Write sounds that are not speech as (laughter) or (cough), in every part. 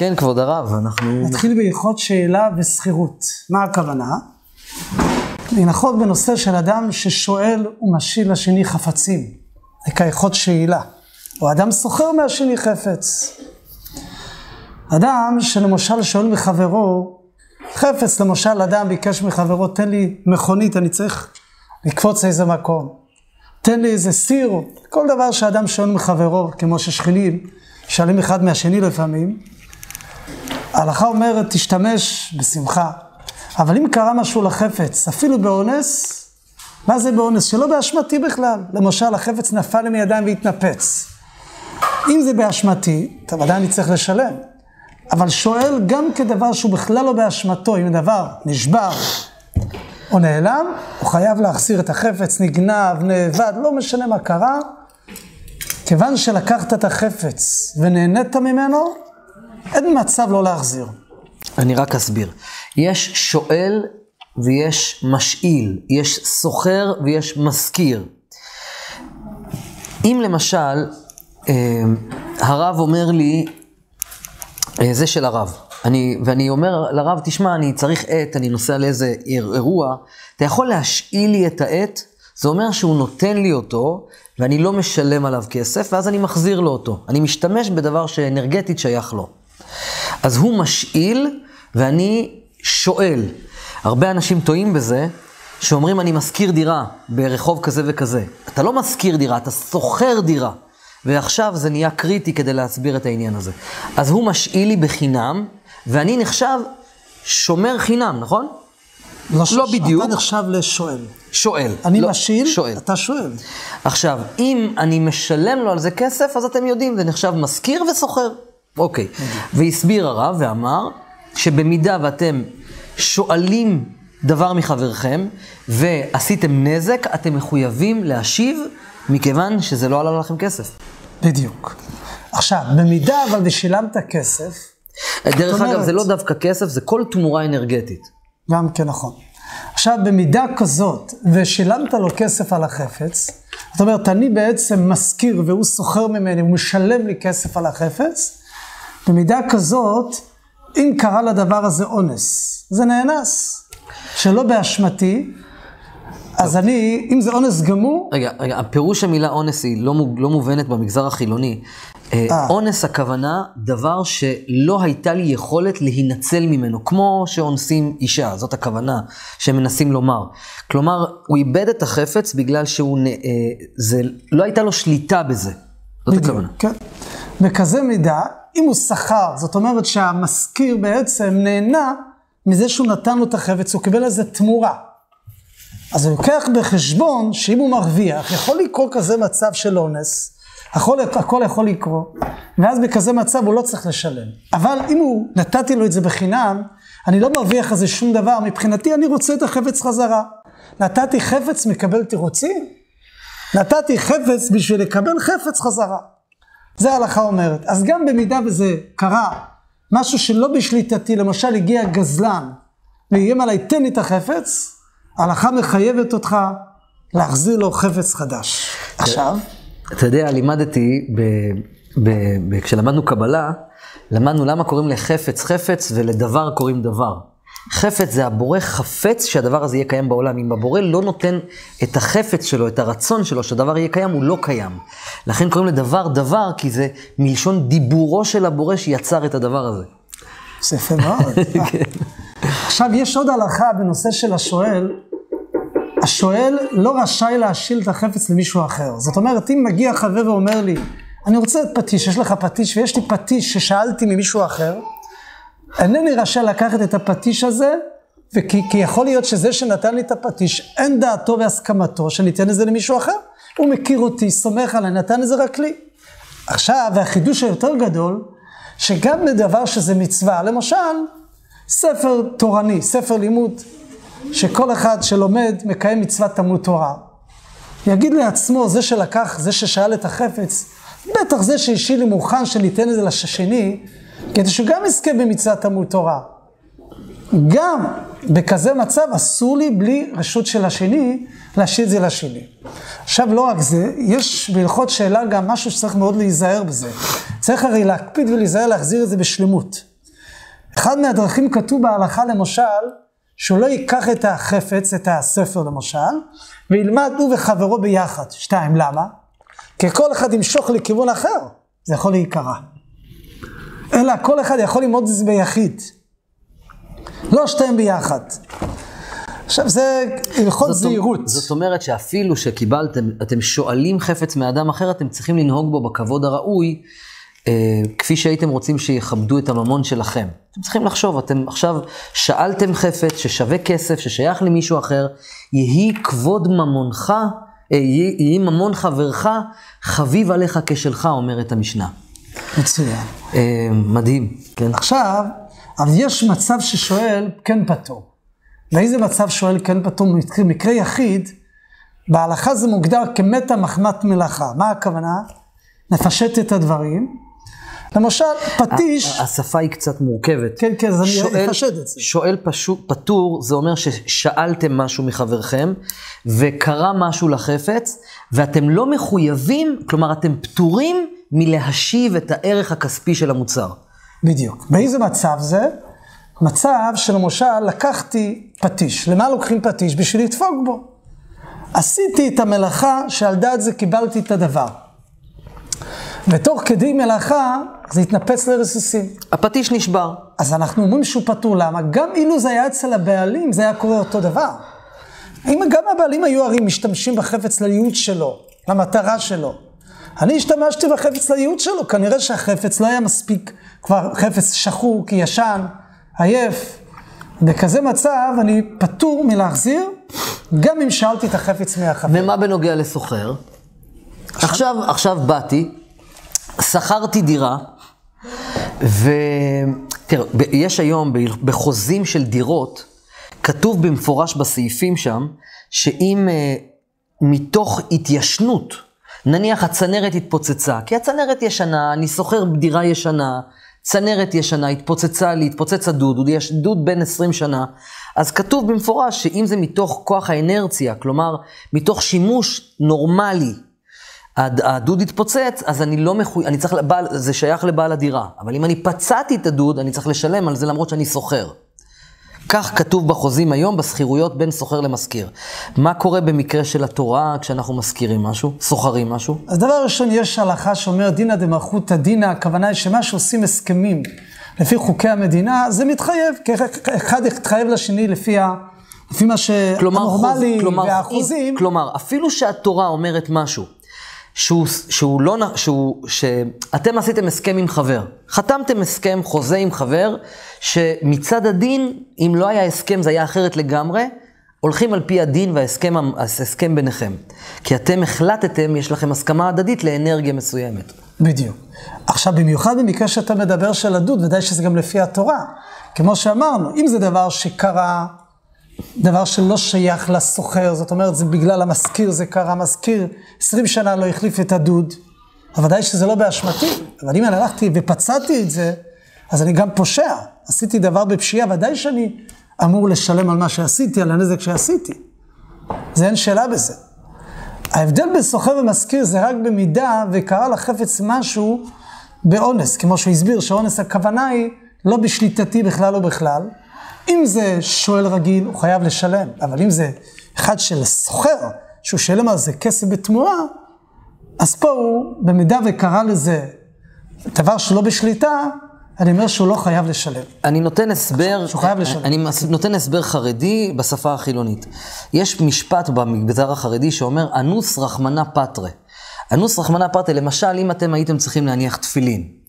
כן, כבוד הרב, אנחנו... נתחיל בהלכות שאלה ושכירות. מה הכוונה? להנחות בנושא של אדם ששואל ומשיל לשני חפצים, זה כהלכות שאלה. או אדם סוחר מהשני חפץ. אדם שלמשל שואל מחברו, חפץ, למשל אדם ביקש מחברו, תן לי מכונית, אני צריך לקפוץ לאיזה מקום. תן לי איזה סיר, כל דבר שאדם שואל מחברו, כמו ששכנים שואלים אחד מהשני לפעמים. ההלכה אומרת, תשתמש בשמחה. אבל אם קרה משהו לחפץ, אפילו באונס, מה זה באונס? שלא באשמתי בכלל. למשל, החפץ נפל לי מידיים והתנפץ. אם זה באשמתי, טוב, עדיין צריך לשלם. אבל שואל גם כדבר שהוא בכלל לא באשמתו, אם הדבר נשבר או נעלם, הוא חייב להחזיר את החפץ, נגנב, נאבד, לא משנה מה קרה. כיוון שלקחת את החפץ ונהנית ממנו, אין מצב לא להחזיר. אני רק אסביר. יש שואל ויש משאיל, יש סוחר ויש משכיר. אם למשל, אה, הרב אומר לי, אה, זה של הרב, אני, ואני אומר לרב, תשמע, אני צריך עט, אני נוסע לאיזה אירוע, אתה יכול להשאיל לי את העט? זה אומר שהוא נותן לי אותו, ואני לא משלם עליו כסף, ואז אני מחזיר לו אותו. אני משתמש בדבר שאנרגטית שייך לו. אז הוא משאיל, ואני שואל. הרבה אנשים טועים בזה, שאומרים, אני משכיר דירה ברחוב כזה וכזה. אתה לא משכיר דירה, אתה שוכר דירה. ועכשיו זה נהיה קריטי כדי להסביר את העניין הזה. אז הוא משאיל לי בחינם, ואני נחשב שומר חינם, נכון? לא, לא בדיוק. אתה נחשב לשואל. שואל. אני לא, משאיל, שואל. אתה שואל. עכשיו, אם אני משלם לו על זה כסף, אז אתם יודעים, זה נחשב משכיר וסוחר. אוקיי. והסביר הרב ואמר, שבמידה ואתם שואלים דבר מחברכם, ועשיתם נזק, אתם מחויבים להשיב, מכיוון שזה לא עלה לכם כסף. בדיוק. עכשיו, במידה אבל ושילמת כסף, דרך אומרת- אגב, זה לא דווקא כסף, זה כל תמורה אנרגטית. גם כן נכון. עכשיו, במידה כזאת, ושילמת לו כסף על החפץ, זאת אומרת, אני בעצם משכיר והוא סוחר ממני, הוא משלם לי כסף על החפץ, במידה כזאת, אם קרה לדבר הזה אונס, זה נאנס. שלא באשמתי, אז אני, אם זה אונס גמור, רגע, רגע, הפירוש המילה אונס היא לא, מו- לא מובנת במגזר החילוני. אה, אה. אונס הכוונה, דבר שלא הייתה לי יכולת להינצל ממנו, כמו שאונסים אישה, זאת הכוונה שהם מנסים לומר. כלומר, הוא איבד את החפץ בגלל שהוא, אה, זה, לא הייתה לו שליטה בזה. זאת הכוונה. כן. בכזה מידה, אם הוא שכר, זאת אומרת שהמשכיר בעצם נהנה מזה שהוא נתן לו את החפץ, הוא קיבל איזה תמורה. אז הוא לוקח בחשבון שאם הוא מרוויח, יכול לקרות כזה מצב של אונס, הכל, הכל יכול לקרות, ואז בכזה מצב הוא לא צריך לשלם. אבל אם הוא, נתתי לו את זה בחינם, אני לא מרוויח על זה שום דבר, מבחינתי אני רוצה את החפץ חזרה. נתתי חפץ, מקבל תירוצים? נתתי חפץ בשביל לקבל חפץ חזרה. זה ההלכה אומרת. אז גם במידה וזה קרה, משהו שלא בשליטתי, למשל הגיע גזלן ואיים עליי, תן לי את החפץ, ההלכה מחייבת אותך להחזיר לו חפץ חדש. עכשיו, אתה יודע, לימדתי, ב, ב, ב, כשלמדנו קבלה, למדנו למה קוראים לחפץ חפץ ולדבר קוראים דבר. חפץ זה הבורא חפץ שהדבר הזה יהיה קיים בעולם. אם הבורא לא נותן את החפץ שלו, את הרצון שלו שהדבר יהיה קיים, הוא לא קיים. לכן קוראים לדבר דבר, כי זה מלשון דיבורו של הבורא שיצר את הדבר הזה. זה יפה מאוד. (laughs) עכשיו, יש עוד הלכה בנושא של השואל. השואל לא רשאי להשיל את החפץ למישהו אחר. זאת אומרת, אם מגיע חבר ואומר לי, אני רוצה את פטיש, יש לך פטיש, ויש לי פטיש ששאלתי ממישהו אחר, אינני רשאי לקחת את הפטיש הזה, וכי כי יכול להיות שזה שנתן לי את הפטיש, אין דעתו והסכמתו שניתן את זה למישהו אחר. הוא מכיר אותי, סומך עליי, נתן את זה רק לי. עכשיו, והחידוש היותר גדול, שגם בדבר שזה מצווה, למשל, ספר תורני, ספר לימוד, שכל אחד שלומד מקיים מצוות תלמוד תורה. יגיד לעצמו, זה שלקח, זה ששאל את החפץ, בטח זה שהשאיר לי מוכן שניתן את זה לשני, כדי שהוא גם יזכה במצוות תלמוד תורה. גם בכזה מצב אסור לי בלי רשות של השני להשאיר את זה לשני. עכשיו לא רק זה, יש בהלכות שאלה גם משהו שצריך מאוד להיזהר בזה. צריך הרי להקפיד ולהיזהר להחזיר את זה בשלמות. אחד מהדרכים כתוב בהלכה למשל, שהוא לא ייקח את החפץ, את הספר למשל, וילמד הוא וחברו ביחד. שתיים, למה? כי כל אחד ימשוך לכיוון אחר, זה יכול להיקרע. אלא כל אחד יכול ללמוד את זה ביחיד. לא שתיהם ביחד. עכשיו זה הלכות זהירות. זאת אומרת שאפילו שקיבלתם, אתם שואלים חפץ מאדם אחר, אתם צריכים לנהוג בו בכבוד הראוי, אה, כפי שהייתם רוצים שיכבדו את הממון שלכם. אתם צריכים לחשוב, אתם עכשיו שאלתם חפץ ששווה כסף, ששייך למישהו אחר, יהי כבוד ממונך, אה, יהי, ממון חברך, חביב עליך כשלך, אומרת המשנה. מצוין. אה, מדהים, כן. עכשיו, אבל יש מצב ששואל כן פטור. ואיזה מצב שואל כן פטור? מקרה, מקרה יחיד, בהלכה זה מוגדר כמתה מחמת מלאכה. מה הכוונה? נפשט את הדברים. למשל, פטיש... השפה היא קצת מורכבת. כן, כן, אז אני אפשט את זה. שואל פשו, פטור, זה אומר ששאלתם משהו מחברכם, וקרה משהו לחפץ, ואתם לא מחויבים, כלומר, אתם פטורים מלהשיב את הערך הכספי של המוצר. בדיוק. באיזה מצב זה? מצב שלמשל לקחתי פטיש. למה לוקחים פטיש? בשביל לדפוק בו. עשיתי את המלאכה שעל דעת זה קיבלתי את הדבר. ותוך כדי מלאכה זה התנפץ לרסיסים. הפטיש נשבר. אז אנחנו אומרים שהוא פטור, למה? גם אילו זה היה אצל הבעלים, זה היה קורה אותו דבר. אם גם הבעלים היו הרי משתמשים בחפץ לייעוד שלו, למטרה שלו. אני השתמשתי בחפץ לייעוד שלו, כנראה שהחפץ לא היה מספיק, כבר חפץ שחוק, ישן, עייף. בכזה מצב אני פטור מלהחזיר, גם אם שאלתי את החפץ מהחפץ. ומה בנוגע לסוחר? עכשיו, עכשיו באתי, שכרתי דירה, ותראה, יש היום בחוזים של דירות, כתוב במפורש בסעיפים שם, שאם uh, מתוך התיישנות, נניח הצנרת התפוצצה, כי הצנרת ישנה, אני שוכר דירה ישנה, צנרת ישנה, התפוצצה לי, התפוצץ הדוד, יש דוד בן 20 שנה, אז כתוב במפורש שאם זה מתוך כוח האנרציה, כלומר, מתוך שימוש נורמלי, הדוד התפוצץ, אז אני לא מחויב, אני צריך, לבעל, זה שייך לבעל הדירה. אבל אם אני פצעתי את הדוד, אני צריך לשלם על זה למרות שאני שוכר. כך כתוב בחוזים היום, בשכירויות בין סוחר למשכיר. מה קורה במקרה של התורה כשאנחנו משכירים משהו, סוחרים משהו? אז דבר ראשון, יש הלכה שאומר דינא דמלכותא דינא, הכוונה היא שמה שעושים הסכמים לפי חוקי המדינה, זה מתחייב, כי אחד יתחייב לשני לפי ה... לפי מה שהנורמלי והאחוזים. כלומר, אפילו שהתורה אומרת משהו, שהוא, שהוא לא, שהוא, שאתם עשיתם הסכם עם חבר. חתמתם הסכם, חוזה עם חבר, שמצד הדין, אם לא היה הסכם זה היה אחרת לגמרי, הולכים על פי הדין וההסכם ביניכם. כי אתם החלטתם, יש לכם הסכמה הדדית לאנרגיה מסוימת. בדיוק. עכשיו, במיוחד במקרה שאתה מדבר של הדוד, ודאי שזה גם לפי התורה. כמו שאמרנו, אם זה דבר שקרה דבר שלא שייך לסוחר, זאת אומרת, זה בגלל המשכיר, זה קרה, המשכיר 20 שנה לא החליף את הדוד, אבל ודאי שזה לא באשמתי, אבל אם אני הלכתי ופצעתי את זה, אז אני גם פושע, עשיתי דבר בפשיעה, ודאי שאני אמור לשלם על מה שעשיתי, על הנזק שעשיתי. זה אין שאלה בזה. ההבדל בין סוחר ומשכיר זה רק במידה וקרה לחפץ משהו באונס, כמו שהוא הסביר, שאונס הכוונה היא לא בשליטתי בכלל או בכלל, אם זה שואל רגיל, הוא חייב לשלם, אבל אם זה אחד של סוחר, שהוא שילם על זה כסף בתמורה, אז פה הוא, במידה וקרא לזה דבר שלא בשליטה, אני אומר שהוא לא חייב לשלם. אני נותן הסבר, שהוא חייב לשלם. אני נותן הסבר חרדי בשפה החילונית. יש משפט במגזר החרדי שאומר, אנוס רחמנא פטרה. אנוס רחמנא פטרה, למשל, אם אתם הייתם צריכים להניח תפילין.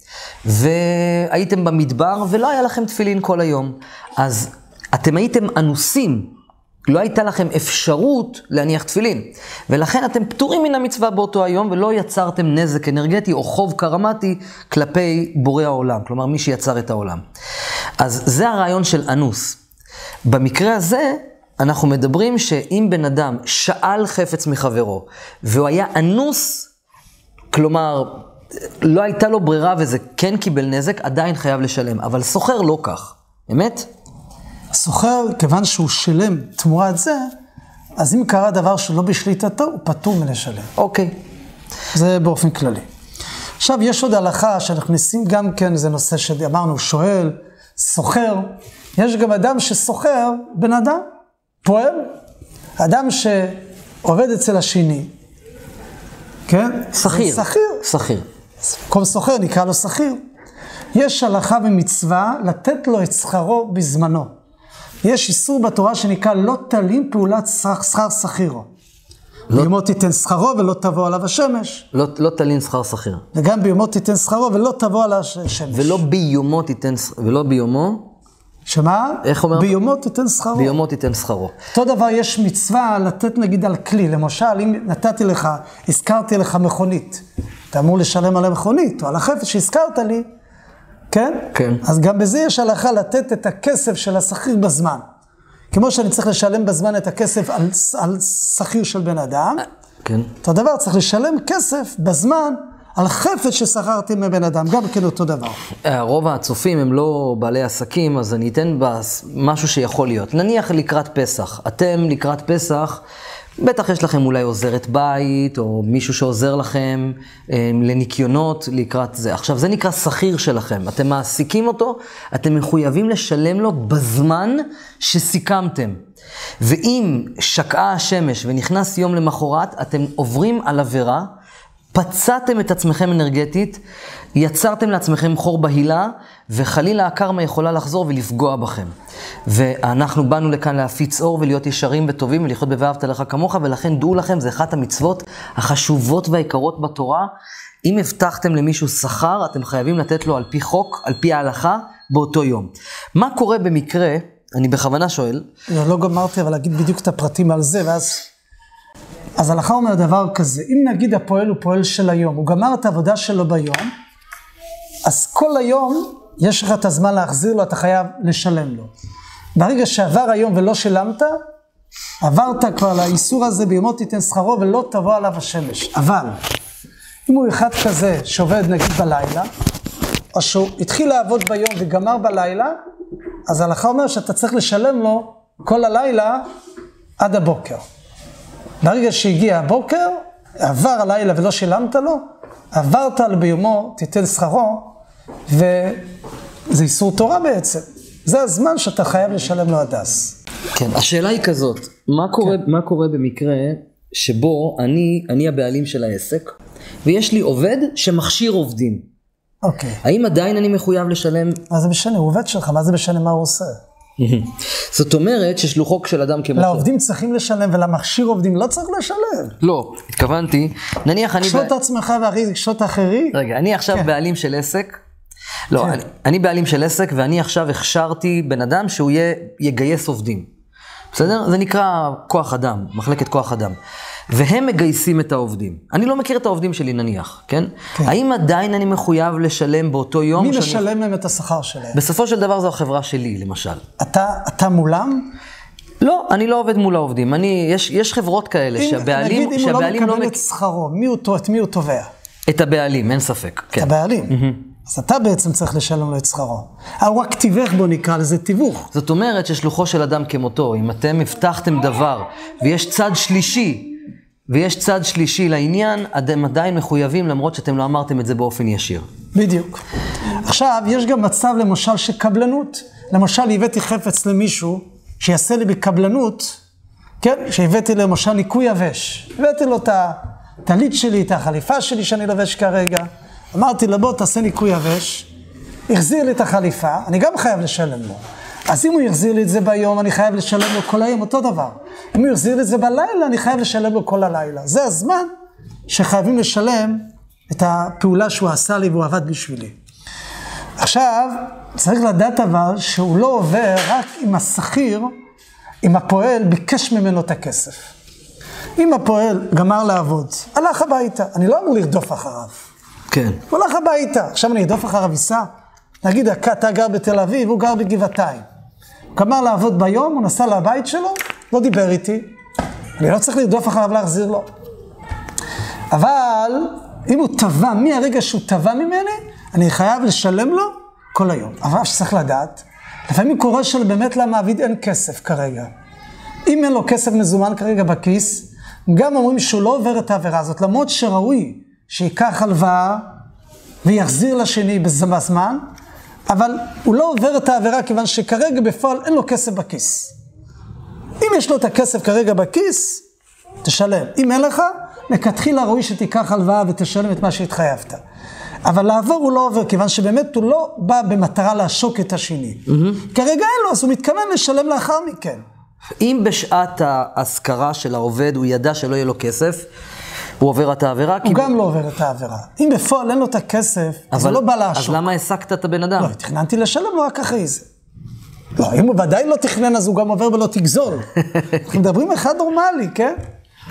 והייתם במדבר ולא היה לכם תפילין כל היום. אז אתם הייתם אנוסים, לא הייתה לכם אפשרות להניח תפילין. ולכן אתם פטורים מן המצווה באותו היום ולא יצרתם נזק אנרגטי או חוב קרמטי כלפי בורא העולם, כלומר מי שיצר את העולם. אז זה הרעיון של אנוס. במקרה הזה, אנחנו מדברים שאם בן אדם שאל חפץ מחברו והוא היה אנוס, כלומר, לא הייתה לו ברירה וזה כן קיבל נזק, עדיין חייב לשלם. אבל סוחר לא כך. אמת? הסוחר, כיוון שהוא שילם תמורת זה, אז אם קרה דבר שלא בשליטתו, הוא פטור מלשלם. אוקיי. זה באופן כללי. עכשיו, יש עוד הלכה שאנחנו נשים גם כן, זה נושא שאמרנו, שואל, סוחר, יש גם אדם שסוחר בן אדם, פועל. אדם שעובד אצל השני, כן? שכיר. שכיר. שכיר. במקום סוחר נקרא לו שכיר. יש הלכה ומצווה לתת לו את שכרו בזמנו. יש איסור בתורה שנקרא לא תלין פעולת שכר שכירו. לא- ביומו תיתן שכרו ולא תבוא עליו השמש. לא, לא תלין שכר שכיר. וגם ביומו תיתן שכרו ולא תבוא עליו השמש. ולא ביומו תיתן, ולא ביומו, שמה? איך אומר? ביומו תיתן שכרו. ביומו תיתן שכרו. אותו דבר יש מצווה לתת נגיד על כלי, למשל אם נתתי לך, הזכרתי לך מכונית, אתה אמור לשלם על המכונית או על החפץ שהזכרת לי, כן? כן. אז גם בזה יש הלכה לתת את הכסף של השכיר בזמן. כמו שאני צריך לשלם בזמן את הכסף על, על שכיר של בן אדם, כן. אותו דבר צריך לשלם כסף בזמן על חפץ ששכרתי מבן אדם, גם כן אותו דבר. אה, רוב הצופים הם לא בעלי עסקים, אז אני אתן בס- משהו שיכול להיות. נניח לקראת פסח. אתם לקראת פסח, בטח יש לכם אולי עוזרת בית, או מישהו שעוזר לכם אה, לניקיונות לקראת זה. עכשיו, זה נקרא שכיר שלכם. אתם מעסיקים אותו, אתם מחויבים לשלם לו בזמן שסיכמתם. ואם שקעה השמש ונכנס יום למחרת, אתם עוברים על עבירה. פצעתם את עצמכם אנרגטית, יצרתם לעצמכם חור בהילה, וחלילה הקרמה יכולה לחזור ולפגוע בכם. ואנחנו באנו לכאן להפיץ אור ולהיות ישרים וטובים ולחיות ב"ואהבת לך כמוך", ולכן דעו לכם, זה אחת המצוות החשובות והיקרות בתורה. אם הבטחתם למישהו שכר, אתם חייבים לתת לו על פי חוק, על פי ההלכה, באותו יום. מה קורה במקרה, אני בכוונה שואל, לא, לא גמרתי, אבל להגיד בדיוק את הפרטים על זה, ואז... אז הלכה אומר דבר כזה, אם נגיד הפועל הוא פועל של היום, הוא גמר את העבודה שלו ביום, אז כל היום יש לך את הזמן להחזיר לו, אתה חייב לשלם לו. ברגע שעבר היום ולא שילמת, עברת כבר לאיסור הזה, ביומו תיתן שכרו ולא תבוא עליו השמש. אבל, אם הוא אחד כזה שעובד נגיד בלילה, או שהוא התחיל לעבוד ביום וגמר בלילה, אז ההלכה אומר שאתה צריך לשלם לו כל הלילה עד הבוקר. ברגע שהגיע הבוקר, עבר הלילה ולא שילמת לו, עברת על ביומו, תיתן שכרו, וזה איסור תורה בעצם. זה הזמן שאתה חייב לשלם לו הדס. כן, השאלה היא כזאת, מה קורה, כן. מה קורה במקרה שבו אני, אני הבעלים של העסק, ויש לי עובד שמכשיר עובדים? אוקיי. האם עדיין אני מחויב לשלם? מה זה משנה? הוא עובד שלך, מה זה משנה מה הוא עושה? (laughs) זאת אומרת ששלוחו של אדם כמותו. לעובדים צריכים לשלם ולמכשיר עובדים לא צריך לשלם. לא, התכוונתי, נניח אני... קשוט את עצמך ואחרי קשוט אחרי. רגע, אני עכשיו כן. בעלים של עסק. לא, כן. אני, אני בעלים של עסק ואני עכשיו הכשרתי בן אדם שהוא יגייס עובדים. בסדר? זה נקרא כוח אדם, מחלקת כוח אדם. והם מגייסים את העובדים. אני לא מכיר את העובדים שלי נניח, כן? כן. האם עדיין אני מחויב לשלם באותו יום מי שאני... משלם להם את השכר שלהם? בסופו של דבר זו החברה שלי, למשל. אתה, אתה מולם? לא, אני לא עובד מול העובדים. אני, יש, יש חברות כאלה אם- שהבעלים, נגיד אם הוא לא שהבעלים מקבל לא את שכרו, מי הוא, את מי הוא תובע? את הבעלים, אין ספק. את כן. הבעלים. אז אתה בעצם צריך לשלם לו את שכרו. אה, הוא רק תיווך בו, נקרא לזה תיווך. זאת אומרת ששלוחו של אדם כמותו, אם אתם הבטחתם דבר ויש צד שלישי, ויש צד שלישי לעניין, אתם עדיין מחויבים למרות שאתם לא אמרתם את זה באופן ישיר. בדיוק. עכשיו, יש גם מצב למשל של קבלנות. למשל, הבאתי חפץ למישהו שיעשה לי בקבלנות, כן? שהבאתי למשל ניקוי יבש. הבאתי לו את הטלית שלי, את החליפה שלי שאני לובש כרגע. אמרתי לו, בוא תעשה ניקוי יבש. החזיר לי את החליפה, אני גם חייב לשלם לו. אז אם הוא יחזיר לי את זה ביום, אני חייב לשלם לו כל היום, אותו דבר. אם הוא יחזיר לי את זה בלילה, אני חייב לשלם לו כל הלילה. זה הזמן שחייבים לשלם את הפעולה שהוא עשה לי והוא עבד בשבילי. עכשיו, צריך לדעת אבל שהוא לא עובר רק אם השכיר, אם הפועל ביקש ממנו את הכסף. אם הפועל גמר לעבוד, הלך הביתה, אני לא אמור לרדוף אחריו. כן. הוא הלך הביתה, עכשיו אני ארדוף אחריו ייסע? נגיד, אתה גר בתל אביב, הוא גר בגבעתיים. הוא גמר לעבוד ביום, הוא נסע לבית שלו, לא דיבר איתי. אני לא צריך לרדוף אחריו להחזיר לו. אבל אם הוא תבע, מהרגע שהוא תבע ממני, אני חייב לשלם לו כל היום. אבל שצריך לדעת, לפעמים קורה שבאמת למעביד אין כסף כרגע. אם אין לו כסף מזומן כרגע בכיס, גם אומרים שהוא לא עובר את העבירה הזאת, למרות שראוי שייקח הלוואה ויחזיר לשני בזמן, אבל הוא לא עובר את העבירה כיוון שכרגע בפועל אין לו כסף בכיס. אם יש לו את הכסף כרגע בכיס, תשלם. אם אין לך, לכתחילה ראוי שתיקח הלוואה ותשלם את מה שהתחייבת. אבל לעבור הוא לא עובר, כיוון שבאמת הוא לא בא במטרה לעשוק את השני. Mm-hmm. כרגע אין לו, אז הוא מתכוון לשלם לאחר מכן. אם בשעת ההשכרה של העובד הוא ידע שלא יהיה לו כסף, הוא עובר את העבירה? הוא גם לא עובר את העבירה. אם בפועל אין לו את הכסף, אז הוא לא בא לעשוק. אז למה העסקת את הבן אדם? לא, תכננתי לשלם לו רק אחרי זה. לא, אם הוא ודאי לא תכנן, אז הוא גם עובר ולא תגזול. (laughs) אנחנו מדברים אחד נורמלי, כן?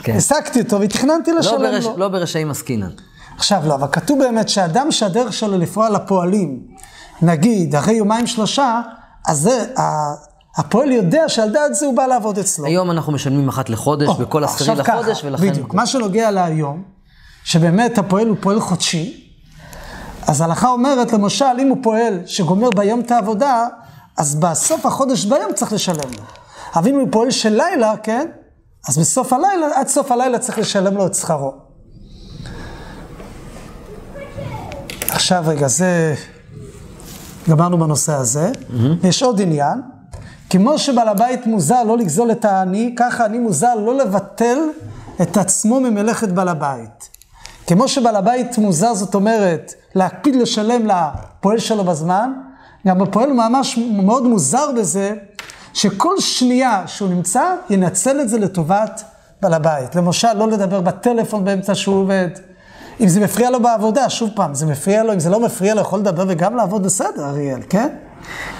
כן. העסקתי אותו ותכננתי לשלם לא ברש, לו. לא ברשעים עסקינן. עכשיו, לא, אבל כתוב באמת שאדם שהדרך שלו לפעול לפועלים, נגיד, אחרי יומיים שלושה, אז זה, הפועל יודע שעל דעת זה הוא בא לעבוד אצלו. היום אנחנו משלמים אחת לחודש, או, בכל עשירי לחודש, ולכן... בדיוק, מה שנוגע להיום, שבאמת הפועל הוא פועל חודשי, אז ההלכה אומרת, למשל, אם הוא פועל שגומר ביום את העבודה, אז בסוף החודש ביום צריך לשלם לו. אבל אם הוא פועל של לילה, כן? אז בסוף הלילה, עד סוף הלילה צריך לשלם לו את שכרו. עכשיו רגע, זה... גמרנו בנושא הזה. Mm-hmm. יש עוד עניין. כמו שבעל הבית מוזר לא לגזול את העני, ככה אני מוזר לא לבטל את עצמו ממלאכת בעל הבית. כמו שבעל הבית מוזר, זאת אומרת, להקפיד לשלם לפועל שלו בזמן, גם הפועל ממש מאוד מוזר בזה, שכל שנייה שהוא נמצא, ינצל את זה לטובת בעל הבית. למשל, לא לדבר בטלפון באמצע שהוא עובד. אם זה מפריע לו בעבודה, שוב פעם, זה מפריע לו, אם זה לא מפריע לו, יכול לדבר וגם לעבוד בסדר, אריאל, כן?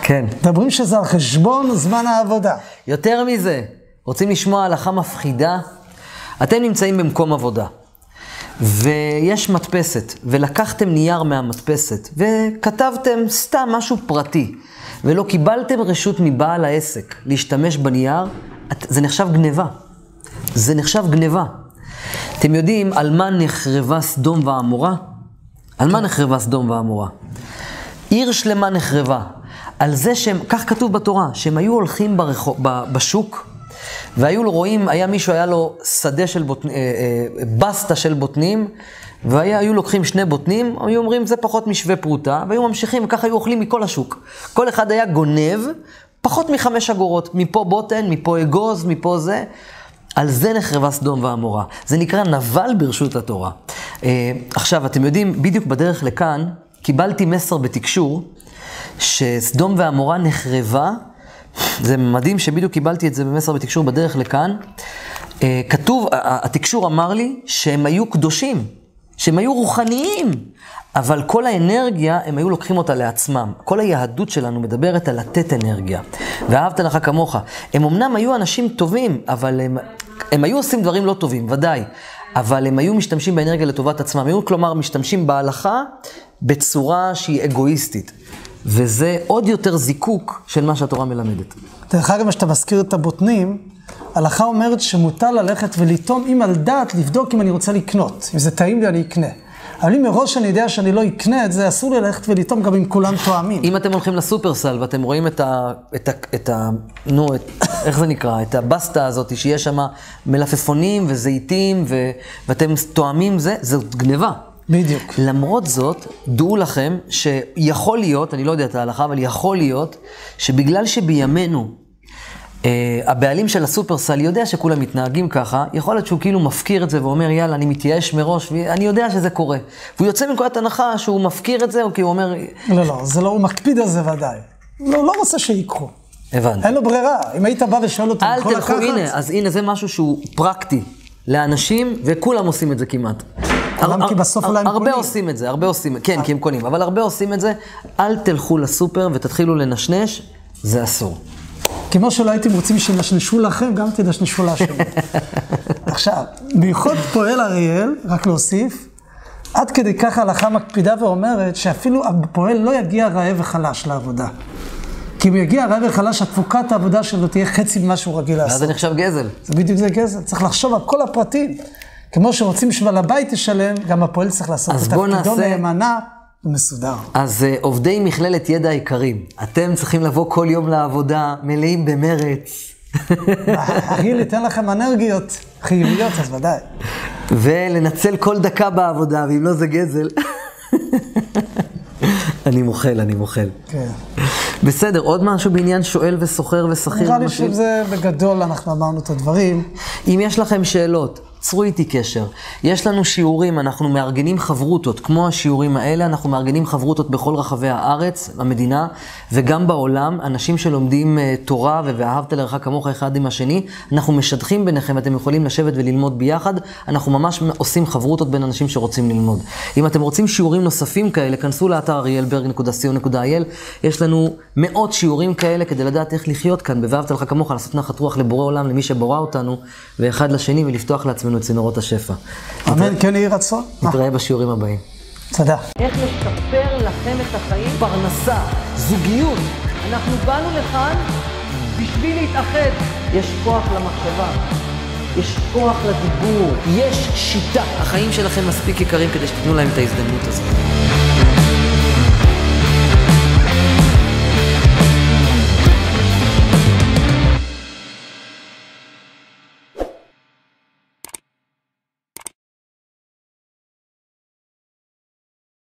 כן. מדברים שזה על חשבון זמן העבודה. יותר מזה, רוצים לשמוע הלכה מפחידה? אתם נמצאים במקום עבודה, ויש מדפסת, ולקחתם נייר מהמדפסת, וכתבתם סתם משהו פרטי, ולא קיבלתם רשות מבעל העסק להשתמש בנייר, זה נחשב גניבה. זה נחשב גניבה. אתם יודעים על מה נחרבה סדום ועמורה? על מה נחרבה סדום ועמורה? עיר שלמה נחרבה. על זה שהם, כך כתוב בתורה, שהם היו הולכים ברחוב, בשוק, והיו לו רואים, היה מישהו, היה לו שדה של בוטנים, אה, אה, בסטה של בוטנים, והיו לוקחים שני בוטנים, היו אומרים זה פחות משווה פרוטה, והיו ממשיכים, וככה היו אוכלים מכל השוק. כל אחד היה גונב פחות מחמש אגורות, מפה בוטן, מפה אגוז, מפה זה. על זה נחרבה סדום ועמורה. זה נקרא נבל ברשות התורה. אה, עכשיו, אתם יודעים, בדיוק בדרך לכאן, קיבלתי מסר בתקשור, שסדום ועמורה נחרבה, זה מדהים שבדיוק קיבלתי את זה במסר בתקשור בדרך לכאן. אה, כתוב, התקשור אמר לי שהם היו קדושים, שהם היו רוחניים, אבל כל האנרגיה, הם היו לוקחים אותה לעצמם. כל היהדות שלנו מדברת על לתת אנרגיה. ואהבת לך כמוך. הם אמנם היו אנשים טובים, אבל הם, הם היו עושים דברים לא טובים, ודאי. אבל הם היו משתמשים באנרגיה לטובת עצמם. היו כלומר משתמשים בהלכה בצורה שהיא אגואיסטית. וזה עוד יותר זיקוק של מה שהתורה מלמדת. דרך אגב, כשאתה מזכיר את הבוטנים, הלכה אומרת שמותר ללכת ולטעום עם על דעת, לבדוק אם אני רוצה לקנות. אם זה טעים לי, אני אקנה. אבל אם מראש אני יודע שאני לא אקנה את זה, אסור לי ללכת ולטעום גם אם כולם תואמים. אם אתם הולכים לסופרסל ואתם רואים את ה... את ה... את ה... נו, את, איך זה נקרא? את הבסטה הזאת, שיש שם מלפפונים וזיתים, ו... ואתם תואמים זה, זאת גניבה. בדיוק. למרות זאת, דעו לכם שיכול להיות, אני לא יודע את ההלכה, אבל יכול להיות, שבגלל שבימינו Uh, הבעלים של הסופרסל יודע שכולם מתנהגים ככה, יכול להיות שהוא כאילו מפקיר את זה ואומר, יאללה, אני מתייאש מראש, ואני יודע שזה קורה. והוא יוצא מנקודת הנחה שהוא מפקיר את זה, או כי הוא אומר... לא, לא, זה לא, הוא מקפיד על זה ודאי. לא, לא רוצה שיקחו. הבנתי. אין לו ברירה. אם היית בא ושואל אותו, אל תלכו, הנה, אז הנה, זה משהו שהוא פרקטי לאנשים, וכולם עושים את זה כמעט. הר, כי בסוף אולי הם קונים. הרבה עושים את זה, הרבה עושים, כן, כי הם קונים, אבל הרבה עושים את זה. אל תלכו לסופר ותתחילו לנשנש, זה אסור. כמו שלא הייתם רוצים שינשנשו לכם, גם תנשנשו להשם. (laughs) עכשיו, בייחוד פועל אריאל, רק להוסיף, עד כדי כך ההלכה מקפידה ואומרת שאפילו הפועל לא יגיע רעב וחלש לעבודה. כי אם יגיע רעב וחלש, התפוקת העבודה שלו תהיה חצי ממה שהוא רגיל לעשות. ואז זה נחשב גזל. זה בדיוק זה גזל. צריך לחשוב על כל הפרטים. כמו שרוצים שבעל הבית ישלם, גם הפועל צריך לעשות את תפקידו נעשה... נאמנה ומסודר. אז uh, עובדי מכללת ידע היקרים, אתם צריכים לבוא כל יום לעבודה מלאים במרץ. הגיל ייתן (laughs) לכם אנרגיות חיוביות, אז ודאי. ולנצל כל דקה בעבודה, ואם לא זה גזל. (laughs) אני מוחל, אני מוחל. כן. בסדר, עוד משהו בעניין שואל וסוחר ושכיר? נראה לי? שזה בגדול, אנחנו אמרנו את הדברים. אם יש לכם שאלות, צרו איתי קשר. יש לנו שיעורים, אנחנו מארגנים חברותות, כמו השיעורים האלה, אנחנו מארגנים חברותות בכל רחבי הארץ, המדינה, וגם בעולם, אנשים שלומדים uh, תורה ו"ואהבת לרעך כמוך" אחד עם השני, אנחנו משדכים ביניכם, אתם יכולים לשבת וללמוד ביחד, אנחנו ממש עושים חברותות בין אנשים שרוצים ללמוד. אם אתם רוצים שיעורים נוספים כאלה, כנסו לאתר אריאלברג.co.il, יש לנו מאות שיעורים כאלה כדי לדעת איך לחיות כאן, ב"ואהבת לך כמוך", לעשות נחת רוח לבורא עולם, למי שבורא אותנו, ואחד לשני, ולפתוח לעצמנו את צינורות השפע. אמן, כן יהי רצון. אה, נתראה בשיעורים הבאים. תודה. איך לשפר לכם את החיים? פרנסה, זוגיות. אנחנו באנו לכאן בשביל להתאחד. יש כוח למחשבה, יש כוח לדיבור, יש שיטה. החיים שלכם מספיק יקרים כדי שתיתנו להם את ההזדמנות הזאת.